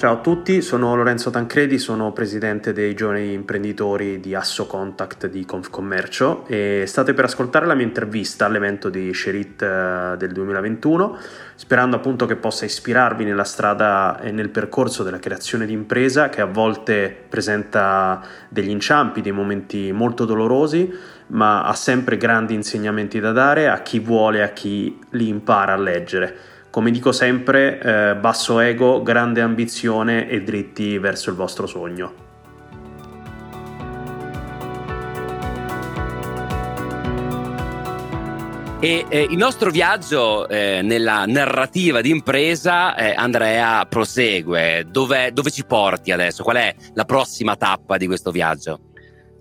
Ciao a tutti, sono Lorenzo Tancredi, sono presidente dei giovani imprenditori di Asso Contact di Confcommercio e state per ascoltare la mia intervista all'evento di Sherit eh, del 2021, sperando appunto che possa ispirarvi nella strada e nel percorso della creazione di impresa che a volte presenta degli inciampi, dei momenti molto dolorosi, ma ha sempre grandi insegnamenti da dare a chi vuole a chi li impara a leggere. Come dico sempre, eh, basso ego, grande ambizione e dritti verso il vostro sogno. E eh, il nostro viaggio eh, nella narrativa di impresa, eh, Andrea, prosegue. Dove, dove ci porti adesso? Qual è la prossima tappa di questo viaggio?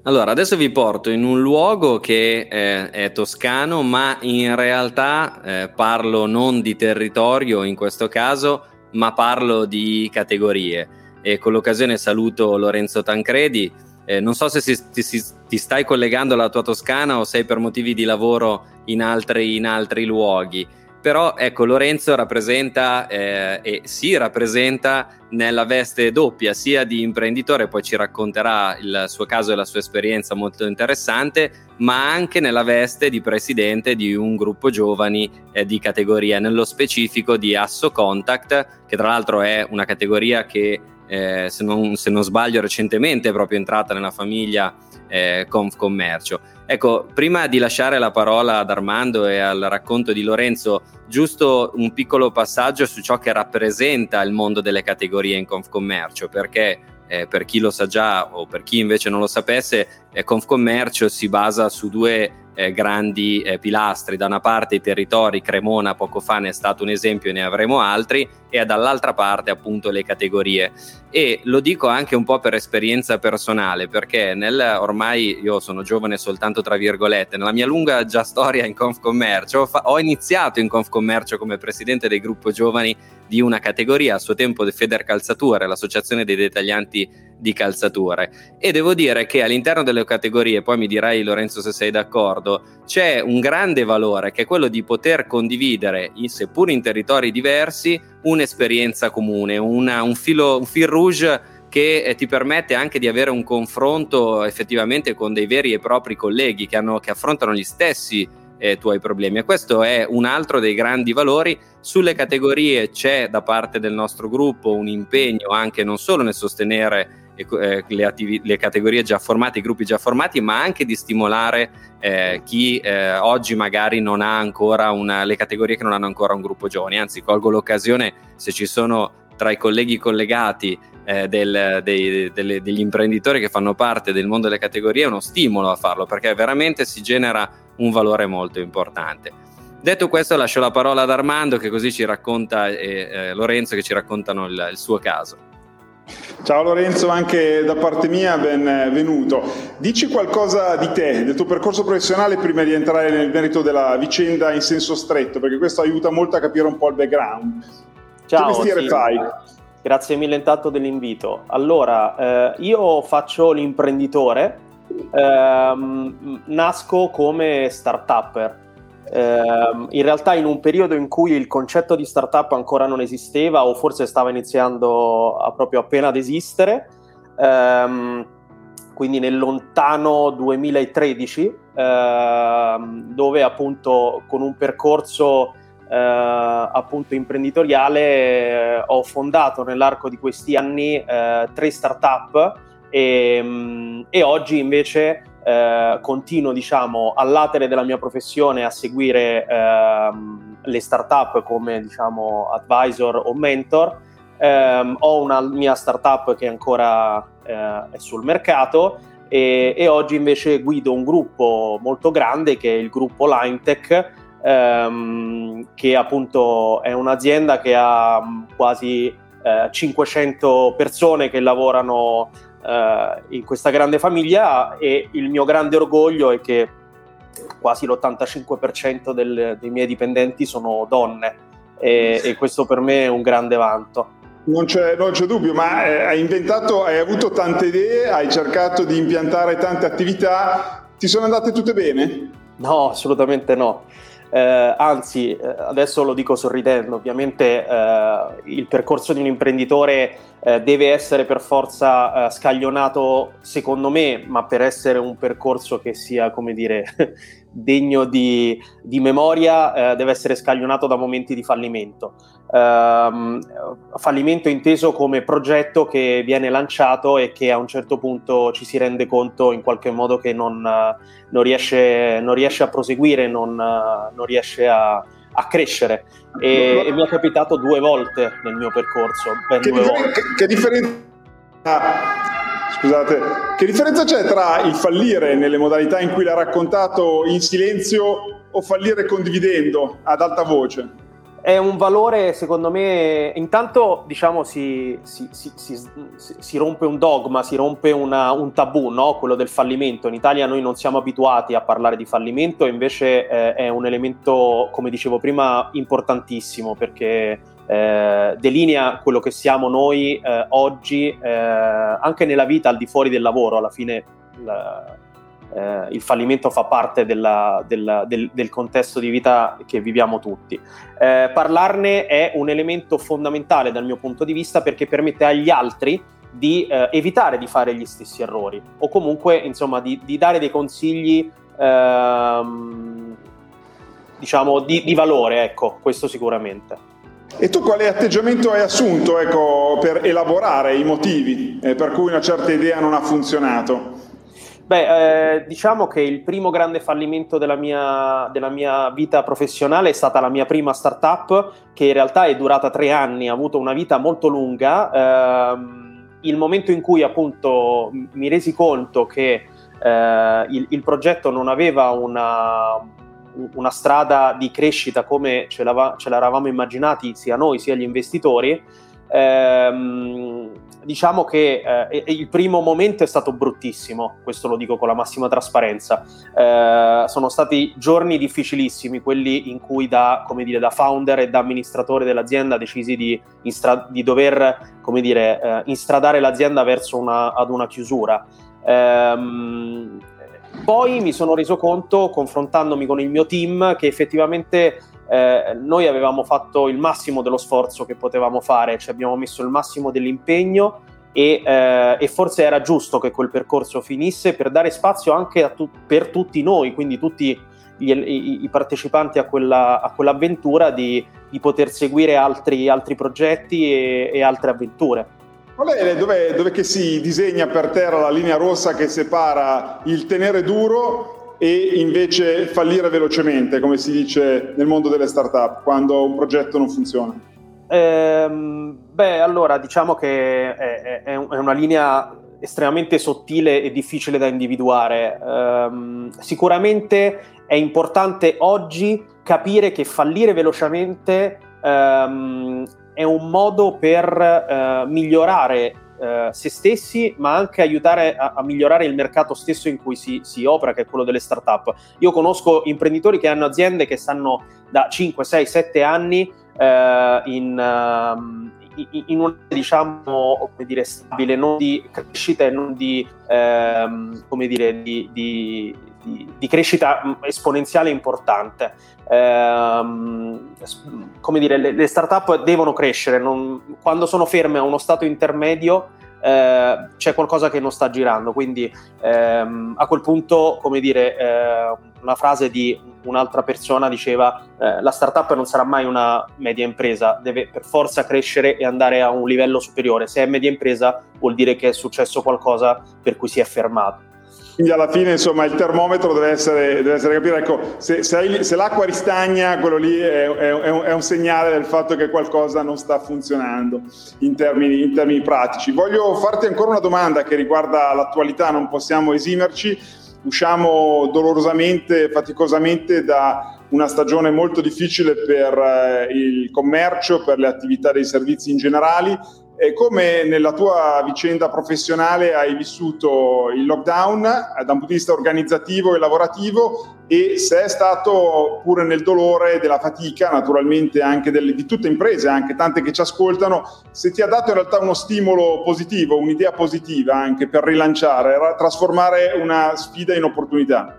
Allora, adesso vi porto in un luogo che eh, è toscano, ma in realtà eh, parlo non di territorio in questo caso, ma parlo di categorie. E con l'occasione saluto Lorenzo Tancredi. Eh, non so se si, si, ti, stai collegando alla tua Toscana o sei per motivi di lavoro in altri, in altri luoghi però ecco Lorenzo rappresenta eh, e si rappresenta nella veste doppia sia di imprenditore poi ci racconterà il suo caso e la sua esperienza molto interessante ma anche nella veste di presidente di un gruppo giovani eh, di categoria nello specifico di Asso Contact che tra l'altro è una categoria che eh, se, non, se, non, sbaglio recentemente è proprio entrata nella famiglia eh, Confcommercio Ecco, prima di lasciare la parola ad Armando e al racconto di Lorenzo, giusto un piccolo passaggio su ciò che rappresenta il mondo delle categorie in Confcommercio, perché eh, per chi lo sa già o per chi invece non lo sapesse, eh, Confcommercio si basa su due eh, grandi eh, pilastri, da una parte i territori, Cremona poco fa ne è stato un esempio ne avremo altri, e dall'altra parte appunto le categorie. E lo dico anche un po' per esperienza personale, perché nel, ormai io sono giovane soltanto tra virgolette, nella mia lunga già storia in Confcommercio, fa, ho iniziato in Confcommercio come presidente del gruppo giovani di una categoria, a suo tempo Feder Calzature, l'associazione dei dettaglianti di calzature e devo dire che all'interno delle categorie, poi mi dirai Lorenzo se sei d'accordo, c'è un grande valore che è quello di poter condividere, seppur in territori diversi, un'esperienza comune, una, un, filo, un fil rouge che eh, ti permette anche di avere un confronto effettivamente con dei veri e propri colleghi che, hanno, che affrontano gli stessi eh, tuoi problemi. E questo è un altro dei grandi valori. Sulle categorie c'è da parte del nostro gruppo un impegno anche non solo nel sostenere eh, le, attivi- le, categorie già formate, i gruppi già formati, ma anche di stimolare eh, chi eh, oggi magari non ha ancora una, le categorie che non hanno ancora un gruppo giovani. Anzi, colgo l'occasione se ci sono tra i colleghi collegati eh, del, dei, delle, degli imprenditori che fanno parte del mondo delle categorie, è uno stimolo a farlo perché veramente si genera un valore molto importante. Detto questo, lascio la parola ad Armando che così ci racconta e eh, Lorenzo che ci raccontano il, il suo caso. Ciao Lorenzo, anche da parte mia benvenuto. Dici qualcosa di te, del tuo percorso professionale prima di entrare nel merito della vicenda in senso stretto, perché questo aiuta molto a capire un po' il background. Ciao, che mestiere sì. fai? Grazie mille intanto dell'invito. Allora, eh, io faccio l'imprenditore, ehm, nasco come start-upper. Eh, in realtà in un periodo in cui il concetto di startup ancora non esisteva o forse stava iniziando a proprio appena ad esistere, ehm, quindi nel lontano 2013, ehm, dove appunto con un percorso eh, appunto imprenditoriale eh, ho fondato nell'arco di questi anni eh, tre startup e, e oggi invece eh, continuo diciamo all'atere della mia professione a seguire ehm, le startup come diciamo advisor o mentor. Ehm, ho una mia startup che ancora eh, è sul mercato e, e, oggi invece guido un gruppo molto grande che è il gruppo LineTech ehm, che appunto è un'azienda che ha quasi eh, 500 persone che lavorano eh, in questa grande famiglia e il mio grande orgoglio è che quasi l'85% del, dei miei dipendenti sono donne e, e, questo per me è un grande vanto. Non c'è, non c'è dubbio, ma eh, hai inventato, hai avuto tante idee, hai cercato di impiantare tante attività, ti sono andate tutte bene? No, assolutamente no. Eh, anzi, eh, adesso lo dico sorridendo, ovviamente eh, il percorso di un imprenditore eh, deve essere per forza eh, scaglionato, secondo me, ma per essere un percorso che sia, come dire, degno di, di memoria, eh, deve essere scaglionato da momenti di fallimento. Um, fallimento inteso come progetto che viene lanciato e che a un certo punto ci si rende conto in qualche modo che non, non, riesce, non riesce, a proseguire, non, non riesce a, a crescere. E, e, mi è capitato due volte nel mio percorso. Che, differen- che, che, differenza, scusate, che differenza c'è tra il fallire nelle modalità in cui l'ha raccontato in silenzio o fallire condividendo ad alta voce? è un valore, secondo me, intanto diciamo si, si, si, si rompe un dogma, si rompe una, un tabù, no? quello del fallimento. In Italia noi non siamo abituati a parlare di fallimento, invece eh, è un elemento, come dicevo prima, importantissimo perché eh, delinea quello che siamo noi eh, oggi, eh, anche nella vita al di fuori del lavoro, alla fine. La, eh, il fallimento fa parte della, della, del, del, contesto di vita che viviamo tutti. Eh, parlarne è un elemento fondamentale dal mio punto di vista perché permette agli altri di eh, evitare di fare gli stessi errori o comunque insomma di, di dare dei consigli ehm, diciamo di, di valore, ecco, questo sicuramente. E tu quale atteggiamento hai assunto ecco, per elaborare i motivi eh, per cui una certa idea non ha funzionato? Beh, eh, diciamo che il primo grande fallimento della mia, della mia, vita professionale è stata la mia prima startup, che in realtà è durata tre anni, ha avuto una vita molto lunga. Eh, il momento in cui appunto mi resi conto che eh, il, il, progetto non aveva una, una, strada di crescita come ce, ce l'eravamo immaginati sia noi sia gli investitori, ehm, diciamo che eh, il primo momento è stato bruttissimo, questo lo dico con la massima trasparenza. Eh, sono stati giorni difficilissimi, quelli in cui da, dire, da founder e da amministratore dell'azienda decisi di, instra- di dover dire, eh, instradare l'azienda verso una, ad una chiusura. Ehm, poi mi sono reso conto, confrontandomi con il mio team, che effettivamente eh, noi avevamo fatto il massimo dello sforzo che potevamo fare, ci abbiamo messo il massimo dell'impegno e, eh, e forse era giusto che quel percorso finisse per dare spazio anche tu- per tutti noi, quindi tutti gli, i, i, partecipanti a, quella, a quell'avventura di, di, poter seguire altri, altri progetti e, e altre avventure. Qual è dove, dove si disegna per terra la linea rossa che separa il tenere duro e invece fallire velocemente, come si dice nel mondo delle start-up, quando un progetto non funziona? Ehm, beh, allora diciamo che è, è, una linea estremamente sottile e difficile da individuare. Ehm, sicuramente è importante oggi capire che fallire velocemente ehm, è un modo per eh, migliorare eh, se stessi, ma anche aiutare a, a, migliorare il mercato stesso in cui si, si, opera, che è quello delle start-up. Io conosco imprenditori che hanno aziende che stanno da 5, 6, 7 anni eh, in, uh, in una diciamo come dire, stabile, non di crescita e non di, ehm, come dire, di, di, di, di crescita esponenziale importante. Ehm, come dire, le, le start-up devono crescere, non, quando sono ferme a uno stato intermedio eh, c'è qualcosa che non sta girando, quindi ehm, a quel punto, come dire, eh, una frase di un'altra persona diceva eh, la startup non sarà mai una media impresa, deve per forza crescere e andare a un livello superiore, se è media impresa vuol dire che è successo qualcosa per cui si è fermato. Quindi alla fine insomma il termometro deve essere, deve essere capire, ecco, se, se, se, l'acqua ristagna, quello lì è, è, è, un, è, un, segnale del fatto che qualcosa non sta funzionando in termini, in termini pratici. Voglio farti ancora una domanda che riguarda l'attualità, non possiamo esimerci. Usciamo dolorosamente, faticosamente da una stagione molto difficile per eh, il commercio, per le attività dei servizi in generale e come nella tua vicenda professionale hai vissuto il lockdown eh, da un punto di vista organizzativo e lavorativo e se è stato pure nel dolore della fatica, naturalmente anche delle, di tutte le imprese, anche tante che ci ascoltano, se ti ha dato in realtà uno stimolo positivo, un'idea positiva anche per rilanciare, trasformare una sfida in opportunità.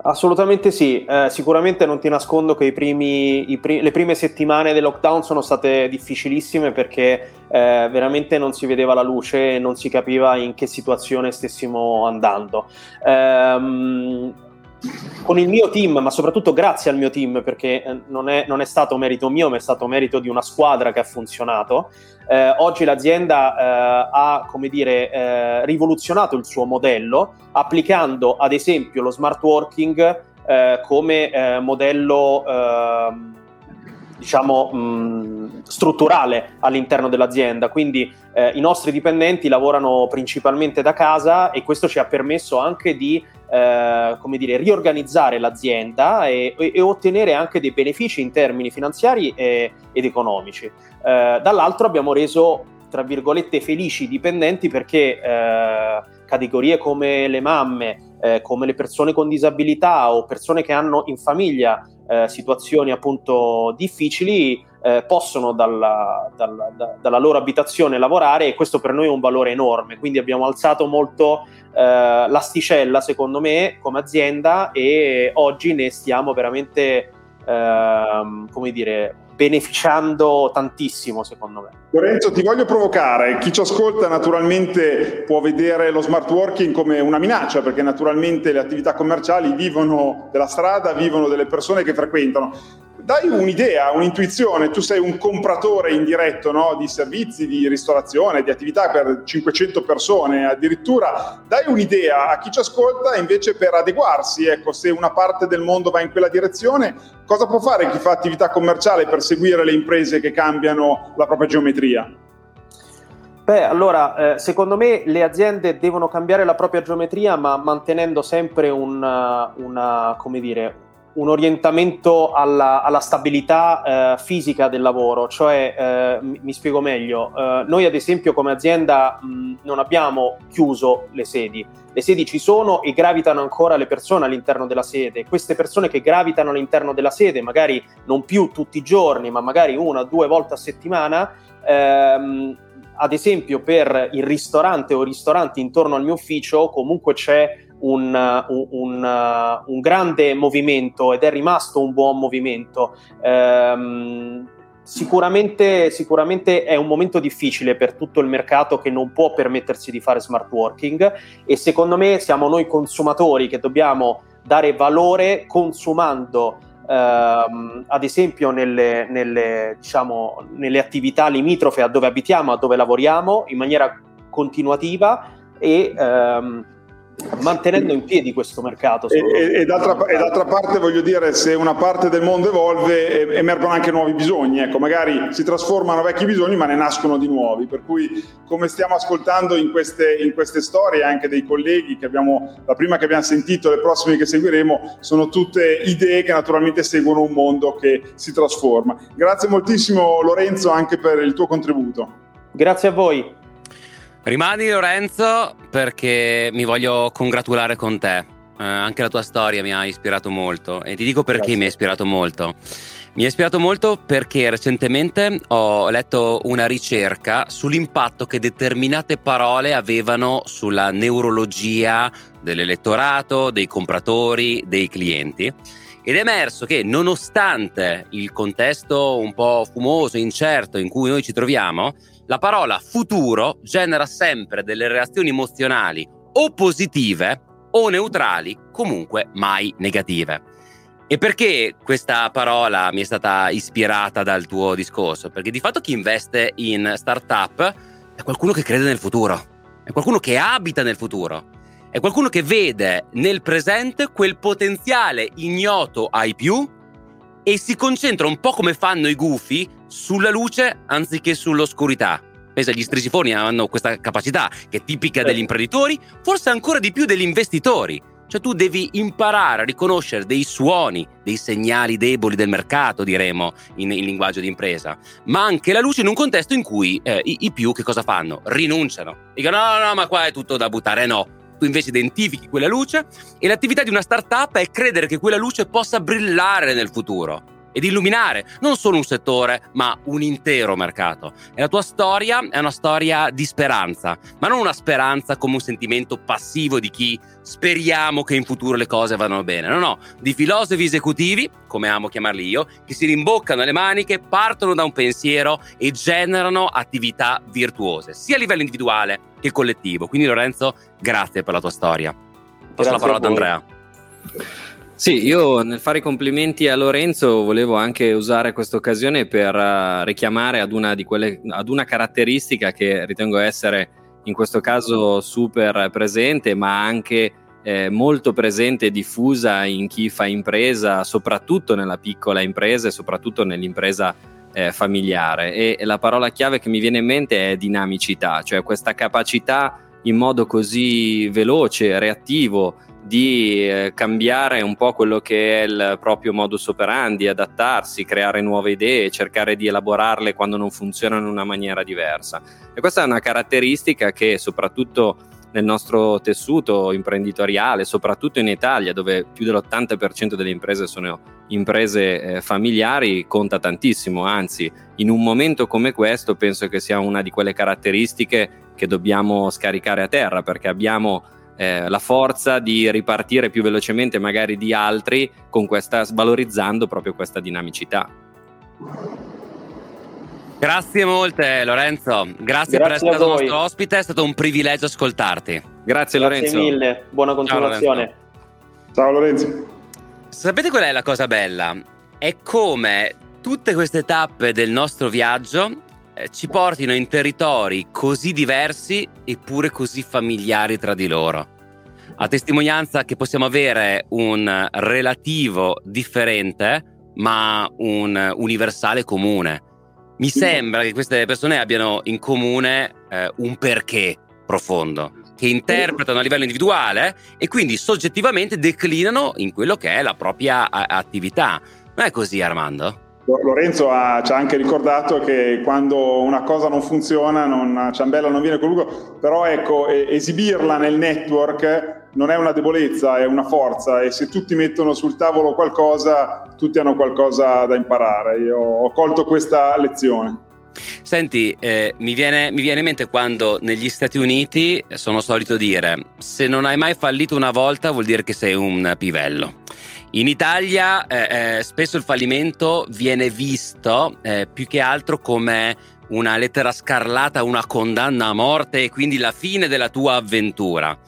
Assolutamente sì, eh, sicuramente non ti nascondo che primi, pri- le prime settimane del lockdown sono state difficilissime perché eh, veramente non si vedeva la luce e non si capiva in che situazione stessimo andando. Ehm, con il mio team, ma soprattutto grazie al mio team, perché eh, non è, non è, stato merito mio, ma è stato merito di una squadra che ha funzionato. Eh, oggi l'azienda eh, ha, come dire, eh, rivoluzionato il suo modello, applicando ad esempio lo smart working eh, come eh, modello ehm, diciamo, mh, strutturale all'interno dell'azienda. Quindi eh, i nostri dipendenti lavorano principalmente da casa e questo ci ha permesso anche di eh, come dire, riorganizzare l'azienda e, e, ottenere anche dei benefici in termini finanziari e, ed economici. Eh, dall'altro abbiamo reso, tra virgolette, felici i dipendenti perché eh, categorie come le mamme, eh, come le persone con disabilità o persone che hanno in famiglia eh, situazioni appunto difficili eh, possono dalla, dalla, da, dalla, loro abitazione lavorare e questo per noi è un valore enorme. Quindi abbiamo alzato molto eh, l'asticella, secondo me, come azienda e oggi ne stiamo veramente, ehm, come dire, beneficiando tantissimo, secondo me. Lorenzo, ti voglio provocare. Chi ci ascolta naturalmente può vedere lo smart working come una minaccia, perché naturalmente le attività commerciali vivono della strada, vivono delle persone che frequentano dai un'idea, un'intuizione, tu sei un compratore indiretto no? di servizi, di ristorazione, di attività per 500 persone, addirittura dai un'idea a chi ci ascolta invece per adeguarsi, ecco, se una parte del mondo va in quella direzione, cosa può fare chi fa attività commerciale per seguire le imprese che cambiano la propria geometria? Beh, allora, eh, secondo me le aziende devono cambiare la propria geometria, ma mantenendo sempre una, una come dire, un orientamento alla, alla stabilità eh, fisica del lavoro, cioè eh, mi, spiego meglio, eh, noi ad esempio come azienda mh, non abbiamo chiuso le sedi, le sedi ci sono e gravitano ancora le persone all'interno della sede, queste persone che gravitano all'interno della sede, magari non più tutti i giorni, ma magari una o due volte a settimana, ehm, ad esempio per il ristorante o ristoranti intorno al mio ufficio comunque c'è un, un, un, un, grande movimento ed è rimasto un buon movimento. Ehm, sicuramente, sicuramente è un momento difficile per tutto il mercato che non può permettersi di fare smart working e secondo me siamo noi consumatori che dobbiamo dare valore consumando Uh, ad esempio nelle, nelle, diciamo, nelle, attività limitrofe a dove abitiamo, a dove lavoriamo, in maniera continuativa e um, mantenendo in piedi questo mercato. E, e, e, d'altra, e, d'altra, parte voglio dire, se una parte del mondo evolve, emergono anche nuovi bisogni, ecco, magari si trasformano vecchi bisogni ma ne nascono di nuovi, per cui come stiamo ascoltando in queste, in queste storie anche dei colleghi che abbiamo, la prima che abbiamo sentito, le prossime che seguiremo, sono tutte idee che naturalmente seguono un mondo che si trasforma. Grazie moltissimo Lorenzo anche per il tuo contributo. Grazie a voi. Rimani Lorenzo perché mi voglio congratulare con te. Eh, anche la tua storia mi ha ispirato molto e ti dico perché Grazie. mi ha ispirato molto. Mi ha ispirato molto perché recentemente ho letto una ricerca sull'impatto che determinate parole avevano sulla neurologia dell'elettorato, dei compratori, dei clienti. Ed è emerso che nonostante il contesto un po' fumoso, incerto in cui noi ci troviamo, la parola futuro genera sempre delle reazioni emozionali o positive o neutrali, comunque mai negative. E perché questa parola mi è stata ispirata dal tuo discorso? Perché di fatto chi investe in startup è qualcuno che crede nel futuro, è qualcuno che abita nel futuro, è qualcuno che vede nel presente quel potenziale ignoto ai più e si concentra un po' come fanno i gufi sulla luce anziché sull'oscurità. Pensa, gli strisifoni hanno questa capacità che è tipica degli imprenditori, forse ancora di più degli investitori. Cioè tu devi imparare a riconoscere dei suoni, dei segnali deboli del mercato, diremo in, in linguaggio di impresa, ma anche la luce in un contesto in cui eh, i, i, più che cosa fanno? Rinunciano. Dicono no, no, ma qua è tutto da buttare, no. Tu invece identifichi quella luce e l'attività di una startup è credere che quella luce possa brillare nel futuro ed illuminare non solo un settore, ma un intero mercato. E la tua storia è una storia di speranza, ma non una speranza come un sentimento passivo di chi speriamo che in futuro le cose vadano bene. No, no, di filosofi esecutivi, come amo chiamarli io, che si rimboccano le maniche, partono da un pensiero e generano attività virtuose, sia a livello individuale che collettivo. Quindi Lorenzo, grazie per la tua storia. Passo la parola ad Andrea. Sì, io nel fare i complimenti a Lorenzo volevo anche usare questa occasione per uh, richiamare ad una, quelle, ad una caratteristica che ritengo essere in questo caso super presente, ma anche eh, molto presente e diffusa in chi fa impresa, soprattutto nella piccola impresa e soprattutto nell'impresa eh, familiare. E, la parola chiave che mi viene in mente è dinamicità, cioè questa capacità in modo così veloce, reattivo, di eh, cambiare un po' quello che è il proprio modus operandi, adattarsi, creare nuove idee, cercare di elaborarle quando non funzionano in una maniera diversa. E questa è una caratteristica che soprattutto nel nostro tessuto imprenditoriale, soprattutto in Italia, dove più dell'80% delle imprese sono imprese eh, familiari, conta tantissimo. Anzi, in un momento come questo penso che sia una di quelle caratteristiche che dobbiamo scaricare a terra, perché abbiamo eh, la forza di ripartire più velocemente magari di altri con questa, valorizzando proprio questa dinamicità. Grazie molte Lorenzo, grazie, grazie per essere stato nostro ospite, è stato un privilegio ascoltarti. Grazie, grazie Lorenzo. Grazie mille, buona continuazione. Ciao Lorenzo. Ciao Lorenzo. Sapete qual è la cosa bella? È come tutte queste tappe del nostro viaggio eh, ci portino in territori così diversi eppure così familiari tra di loro. A testimonianza che possiamo avere un relativo differente, ma un universale comune. Mi sembra che queste persone abbiano in comune eh, un perché profondo, che interpretano a livello individuale e quindi soggettivamente declinano in quello che è la propria attività. Non è così, Armando? Lorenzo ha, ci ha anche ricordato che quando una cosa non funziona, non, Ciambella non viene con lui, però ecco, esibirla nel network non è una debolezza, è una forza e se tutti mettono sul tavolo qualcosa, tutti hanno qualcosa da imparare. Io ho colto questa lezione. Senti, eh, mi, viene, mi, viene, in mente quando negli Stati Uniti sono solito dire se non hai mai fallito una volta vuol dire che sei un pivello. In Italia eh, eh, spesso il fallimento viene visto eh, più che altro come una lettera scarlata, una condanna a morte e quindi la fine della tua avventura.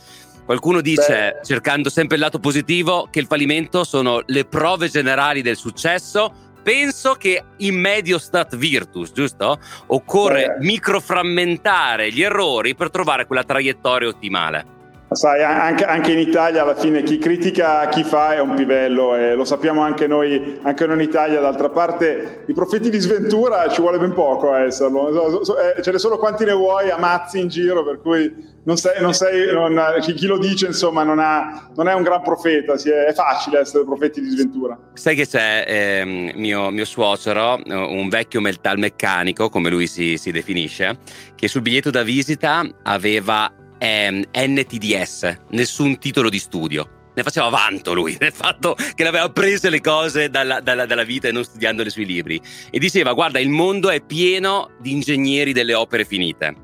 Qualcuno dice, Beh. cercando sempre il lato positivo, che il fallimento sono le prove generali del successo. Penso che in medio stat virtus, giusto? Occorre Beh. microframmentare gli errori per trovare quella traiettoria ottimale. Sai, anche, anche, in Italia alla fine chi critica chi fa è un pivello e lo sappiamo anche noi, anche noi in Italia. D'altra parte i profeti di sventura ci vuole ben poco a esserlo. Eh, ce ne sono quanti ne vuoi, ammazzi in giro, per cui non sei, non sei, non, chi lo dice insomma non, ha, non, è un gran profeta, è facile essere profeti di sventura. Sai che c'è eh, mio, mio, suocero, un vecchio metalmeccanico, come lui si, si definisce, che sul biglietto da visita aveva ehm, NTDS, nessun titolo di studio. Ne faceva vanto lui del fatto che aveva prese le cose dalla, dalla, dalla vita e non studiandole sui libri. E diceva: Guarda, il mondo è pieno di ingegneri delle opere finite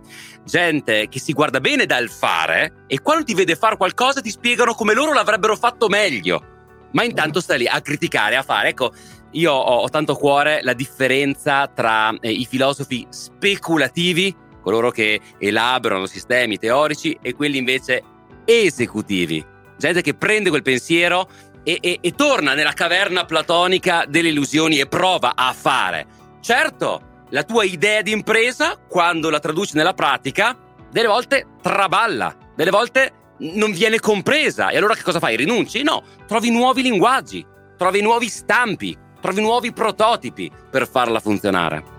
gente che si guarda bene dal fare e quando ti vede fare qualcosa ti spiegano come loro l'avrebbero fatto meglio. Ma intanto stai lì a criticare, a fare. Ecco, io ho, ho tanto a cuore la differenza tra eh, i filosofi speculativi coloro che elaborano sistemi teorici e quelli invece esecutivi, gente che prende quel pensiero e, e, e torna nella caverna platonica delle illusioni e prova a fare. Certo, la tua idea di impresa, quando la traduci nella pratica, delle volte traballa, delle volte non viene compresa. E allora che cosa fai? Rinunci? No, trovi nuovi linguaggi, trovi nuovi stampi, trovi nuovi prototipi per farla funzionare.